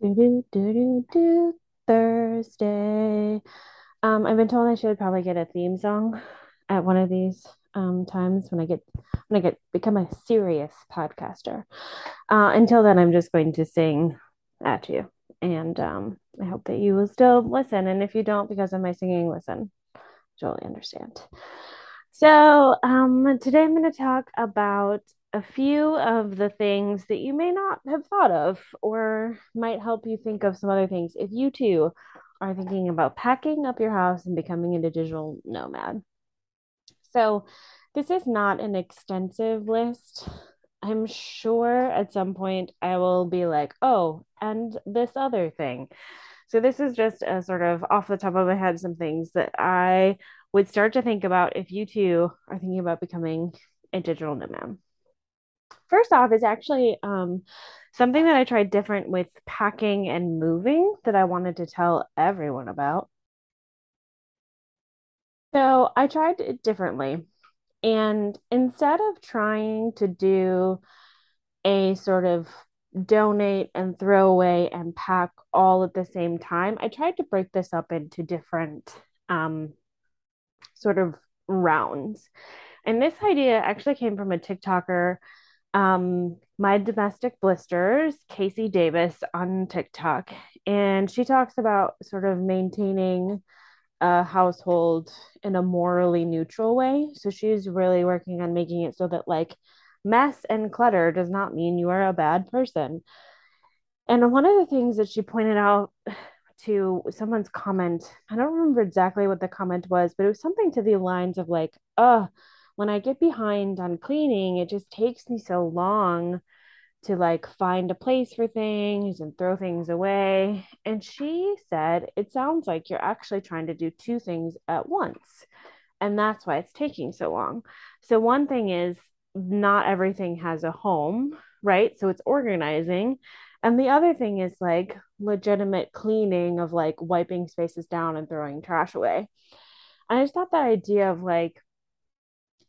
Do do do do do Thursday. Um, I've been told I should probably get a theme song at one of these um times when I get when I get become a serious podcaster. Uh, until then, I'm just going to sing at you, and um, I hope that you will still listen. And if you don't, because of my singing, listen. Totally understand. So, um, today I'm going to talk about a few of the things that you may not have thought of or might help you think of some other things if you too are thinking about packing up your house and becoming a digital nomad. So, this is not an extensive list. I'm sure at some point I will be like, oh, and this other thing. So, this is just a sort of off the top of my head, some things that I would start to think about if you too are thinking about becoming a digital nomad. First off, is actually um, something that I tried different with packing and moving that I wanted to tell everyone about. So I tried it differently. And instead of trying to do a sort of donate and throw away and pack all at the same time, I tried to break this up into different um, sort of rounds. And this idea actually came from a TikToker, um, my domestic blisters, KC Davis on TikTok. And she talks about sort of maintaining a household in a morally neutral way. So she's really working on making it so that like mess and clutter does not mean you are a bad person. And one of the things that she pointed out to someone's comment, I don't remember exactly what the comment was, but it was something to the lines of like, oh, when I get behind on cleaning, it just takes me so long to like find a place for things and throw things away. And she said, It sounds like you're actually trying to do two things at once. And that's why it's taking so long. So, one thing is not everything has a home, right? So, it's organizing. And the other thing is like legitimate cleaning of like wiping spaces down and throwing trash away. And I just thought that idea of like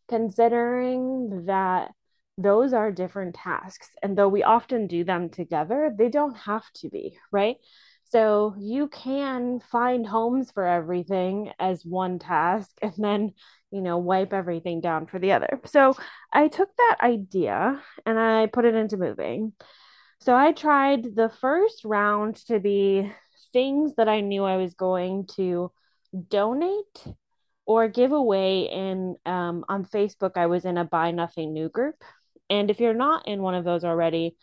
considering that those are different tasks. And though we often do them together, they don't have to be, right? So you can find homes for everything as one task and then, you know, wipe everything down for the other. So I took that idea and I put it into moving. So I tried the first round to be things that I knew I was going to donate or give away in um, on Facebook. I was in a buy nothing new group, and if you're not in one of those already,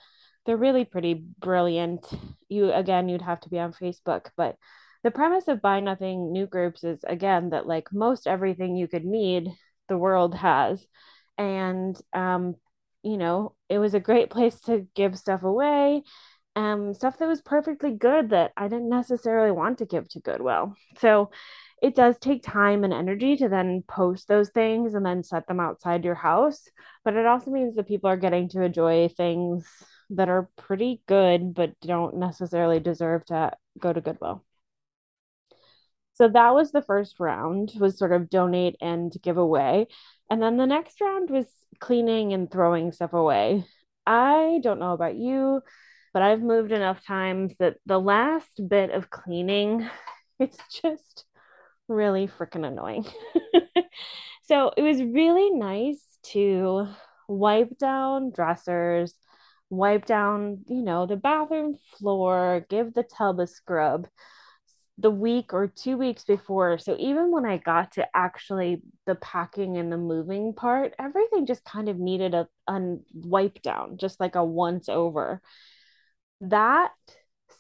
they're really pretty brilliant. You again, you'd have to be on Facebook, but the premise of buy nothing new groups is again that like most everything you could need, the world has, and um, you know, it was a great place to give stuff away. Um, stuff that was perfectly good that I didn't necessarily want to give to Goodwill. So it does take time and energy to then post those things and then set them outside your house. But it also means that people are getting to enjoy things that are pretty good, but don't necessarily deserve to go to Goodwill. So that was the first round was sort of donate and give away. And then the next round was cleaning and throwing stuff away. I don't know about you, but I've moved enough times that the last bit of cleaning it's just really freaking annoying. so it was really nice to wipe down dressers, wipe down, you know, the bathroom floor, give the tub a scrub the week or two weeks before. So even when I got to actually the packing and the moving part, everything just kind of needed a, a wipe down, just like a once over. That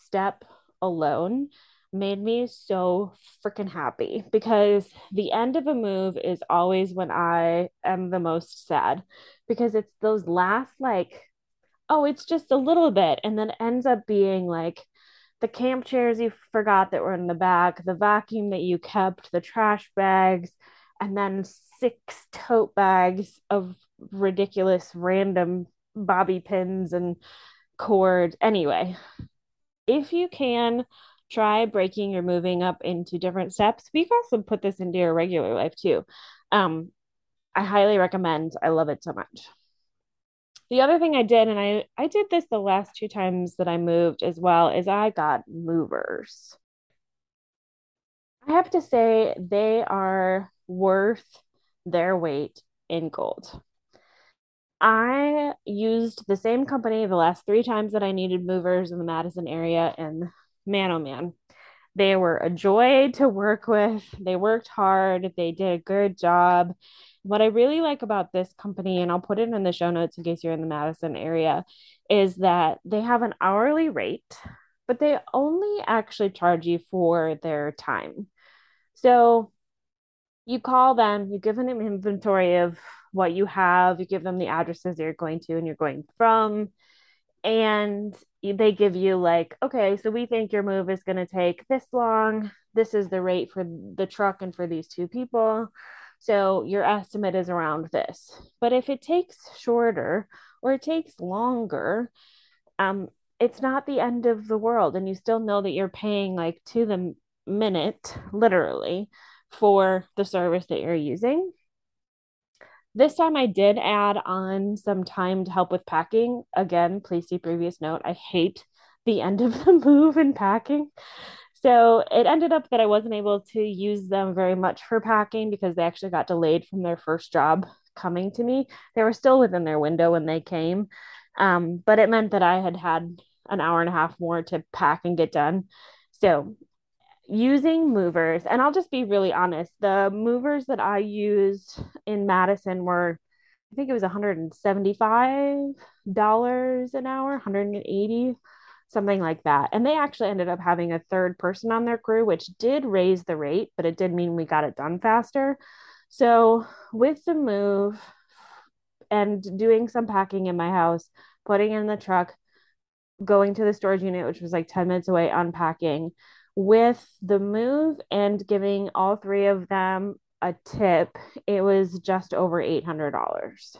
step alone made me so freaking happy because the end of a move is always when I am the most sad because it's those last like oh it's just a little bit and then ends up being like the camp chairs you forgot that were in the back, the vacuum that you kept, the trash bags, and then six tote bags of ridiculous random bobby pins and cord. Anyway, if you can try breaking or moving up into different steps. We can also put this into your regular life too. Um, I highly recommend. I love it so much. the other thing I did, and I I did this the last two times that I moved as well, is I got movers. I have to say they are worth their weight in gold. I used the same company the last three times that I needed movers in the Madison area, and man, oh man, they were a joy to work with. They worked hard, they did a good job. What I really like about this company, and I'll put it in the show notes in case you're in the Madison area, is that they have an hourly rate, but they only actually charge you for their time. So you call them, you give them an inventory of what you have, you give them the addresses you're going to and you're going from, and they give you like, okay, so we think your move is going to take this long. This is the rate for the truck and for these two people. So your estimate is around this. But if it takes shorter or it takes longer, um, it's not the end of the world. And you still know that you're paying like to the minute, literally, for the service that you're using. This time I did add on some time to help with packing. Again, please see previous note. I hate the end of the move and packing. So it ended up that I wasn't able to use them very much for packing because they actually got delayed from their first job coming to me. They were still within their window when they came. Um, but it meant that I had had an hour and a half more to pack and get done. So using movers, and I'll just be really honest, the movers that I used in Madison were, I think it was $175 an hour, 180 something like that. And they actually ended up having a third person on their crew, which did raise the rate, but it did mean we got it done faster. So, with the move and doing some packing in my house, putting in the truck, going to the storage unit, which was like 10 minutes away, unpacking, with the move and giving all three of them a tip, it was just over $800.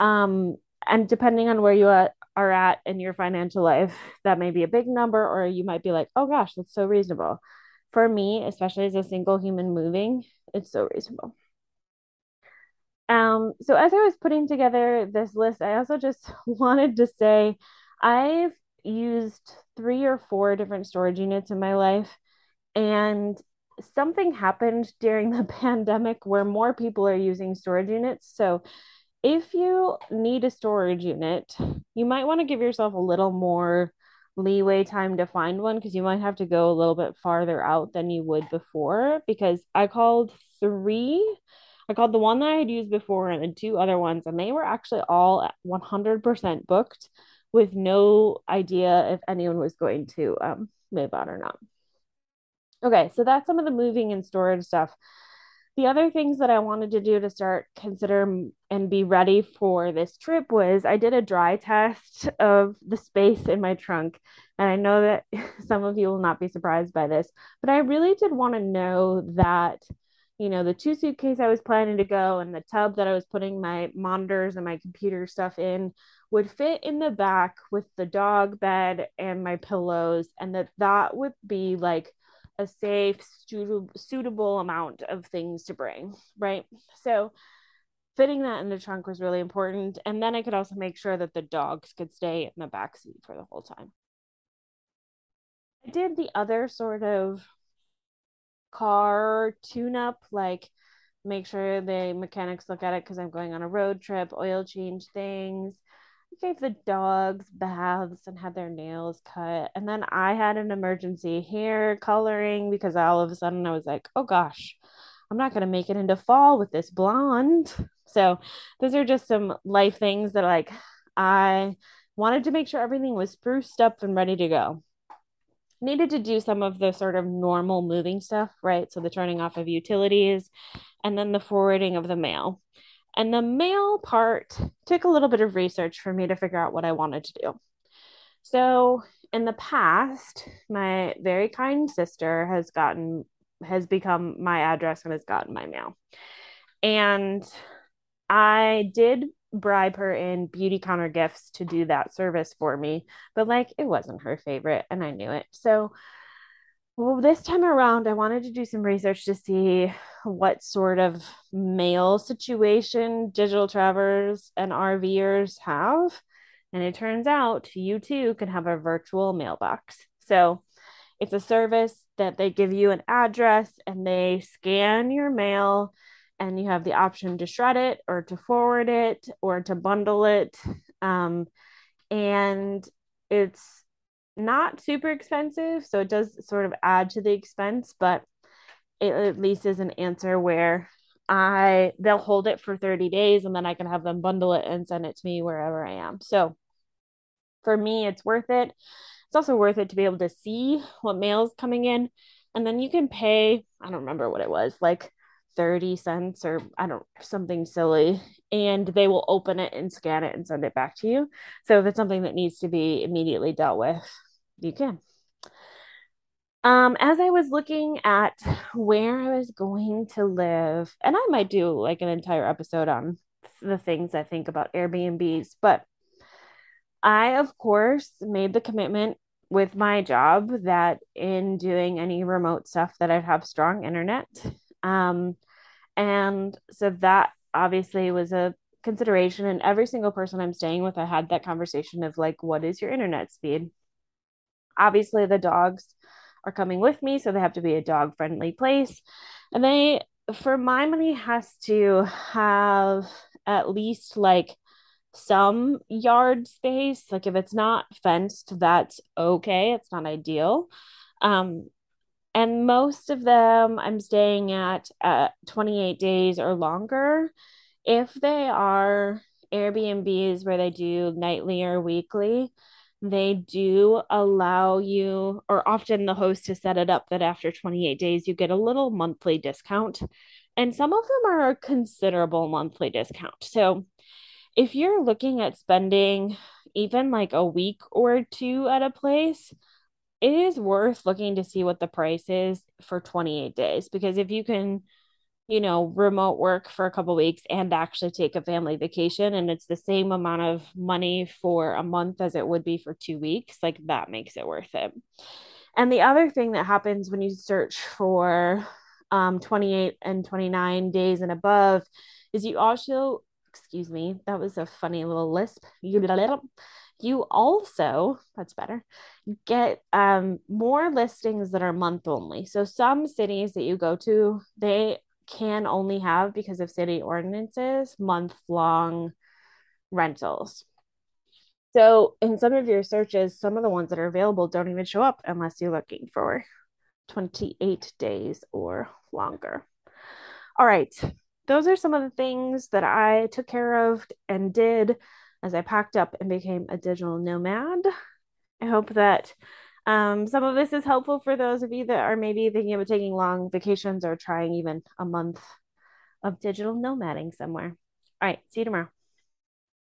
Um, and depending on where you are at in your financial life, that may be a big number, or you might be like, oh gosh, that's so reasonable. For me, especially as a single human moving, it's so reasonable. Um, so as I was putting together this list, I also just wanted to say I've used three or four different storage units in my life. And something happened during the pandemic where more people are using storage units. So if you need a storage unit, you might want to give yourself a little more leeway time to find one because you might have to go a little bit farther out than you would before. Because I called three, I called the one that I had used before and the two other ones, and they were actually all 100% booked with no idea if anyone was going to um, move out or not. Okay, so that's some of the moving and storage stuff. The other things that I wanted to do to start consider and be ready for this trip was I did a dry test of the space in my trunk. And I know that some of you will not be surprised by this, but I really did want to know that you know, the two suitcase I was planning to go and the tub that I was putting my monitors and my computer stuff in would fit in the back with the dog bed and my pillows, and that that would be like a safe, suitable, amount of things to bring, right? So, fitting that in the trunk was really important. And then I could also make sure that the dogs could stay in the back seat for the whole time. I did the other sort of car tune up, like make sure the mechanics look at it because I'm going on a road trip, oil change things. I gave the dogs baths and had their nails cut. And then I had an emergency hair coloring because all of a sudden I was like, oh gosh, I'm not going to make it into fall with this blonde. So those are just some life things that like I wanted to make sure everything was spruced up and ready to go needed to do some of the sort of normal moving stuff, right? So the turning off of utilities and then the forwarding of the mail. And the mail part took a little bit of research for me to figure out what I wanted to do. So in the past, my very kind sister has gotten has become my address and has gotten my mail. And I did bribe her in Beautycounter gifts to do that service for me but like it wasn't her favorite and i knew it so Well, this time around, I wanted to do some research to see what sort of mail situation digital travelers and RVers have. And it turns out you too can have a virtual mailbox. So it's a service that they give you an address and they scan your mail, and you have the option to shred it or to forward it or to bundle it. Um, and it's not super expensive. So it does sort of add to the expense, but it at least is an answer where I they'll hold it for 30 days and then I can have them bundle it and send it to me wherever I am. So for me, it's worth it. It's also worth it to be able to see what mail is coming in. And then you can pay, I don't remember what it was, like 30 cents or I don't something silly and they will open it and scan it and send it back to you. So if it's something that needs to be immediately dealt with, you can. Um, as I was looking at where I was going to live, and I might do like an entire episode on the things I think about Airbnbs, but I, of course, made the commitment with my job that in doing any remote stuff that I'd have strong internet. Um, and so that obviously was a consideration. And every single person I'm staying with, I had that conversation of like, what is your internet speed? Obviously, the dogs are coming with me, so they have to be a dog friendly place. And they, for my money, has to have at least like some yard space. Like if it's not fenced, that's okay. It's not ideal. Um, and most of them I'm staying at at 28 days or longer. If they are Airbnbs where they do nightly or weekly, they do allow you, or often the host has set it up that after 28 days, you get a little monthly discount. And some of them are a considerable monthly discount. So if you're looking at spending even like a week or two at a place, it is worth looking to see what the price is for 28 days because if you can you know remote work for a couple weeks and actually take a family vacation and it's the same amount of money for a month as it would be for 2 weeks like that makes it worth it. And the other thing that happens when you search for um, 28 and 29 days and above is you also excuse me that was a funny little lisp. You you also that's better get um, more listings that are month only. So some cities that you go to they can only have because of city ordinances month long rentals so in some of your searches some of the ones that are available don't even show up unless you're looking for 28 days or longer all right those are some of the things that i took care of and did as I packed up and became a digital nomad. I hope that um, some of this is helpful for those of you that are maybe thinking about taking long vacations or trying even a month of digital nomading somewhere. All right, see you tomorrow.